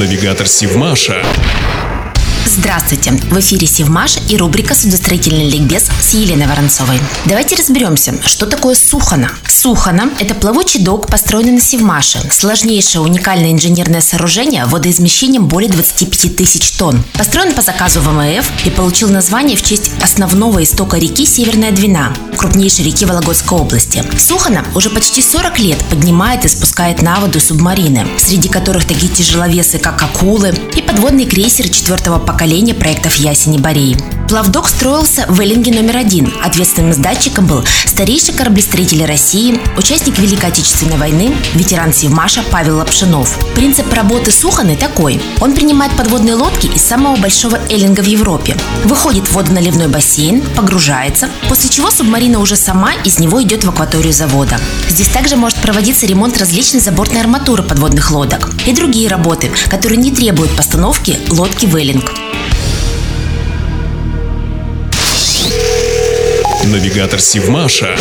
Навигатор Сивмаша. Здравствуйте! В эфире Севмаш и рубрика «Судостроительный ликбез» с Еленой Воронцовой. Давайте разберемся, что такое Сухана. Сухана – это плавучий док, построенный на Севмаше. Сложнейшее уникальное инженерное сооружение водоизмещением более 25 тысяч тонн. Построен по заказу ВМФ и получил название в честь основного истока реки Северная Двина, крупнейшей реки Вологодской области. Сухана уже почти 40 лет поднимает и спускает на воду субмарины, среди которых такие тяжеловесы, как акулы и подводные крейсеры четвертого поколения проектов Ясени Борей. Плавдок строился в Эллинге номер один. Ответственным сдатчиком был старейший кораблестроитель России, участник Великой Отечественной войны, ветеран Севмаша Павел Лапшинов. Принцип работы Суханы такой. Он принимает подводные лодки из самого большого Эллинга в Европе. Выходит в водоналивной бассейн, погружается, после чего субмарина уже сама из него идет в акваторию завода. Здесь также может проводиться ремонт различной забортной арматуры подводных лодок и другие работы, которые не требуют постановки лодки в Эллинг. Навигатор Сивмаша.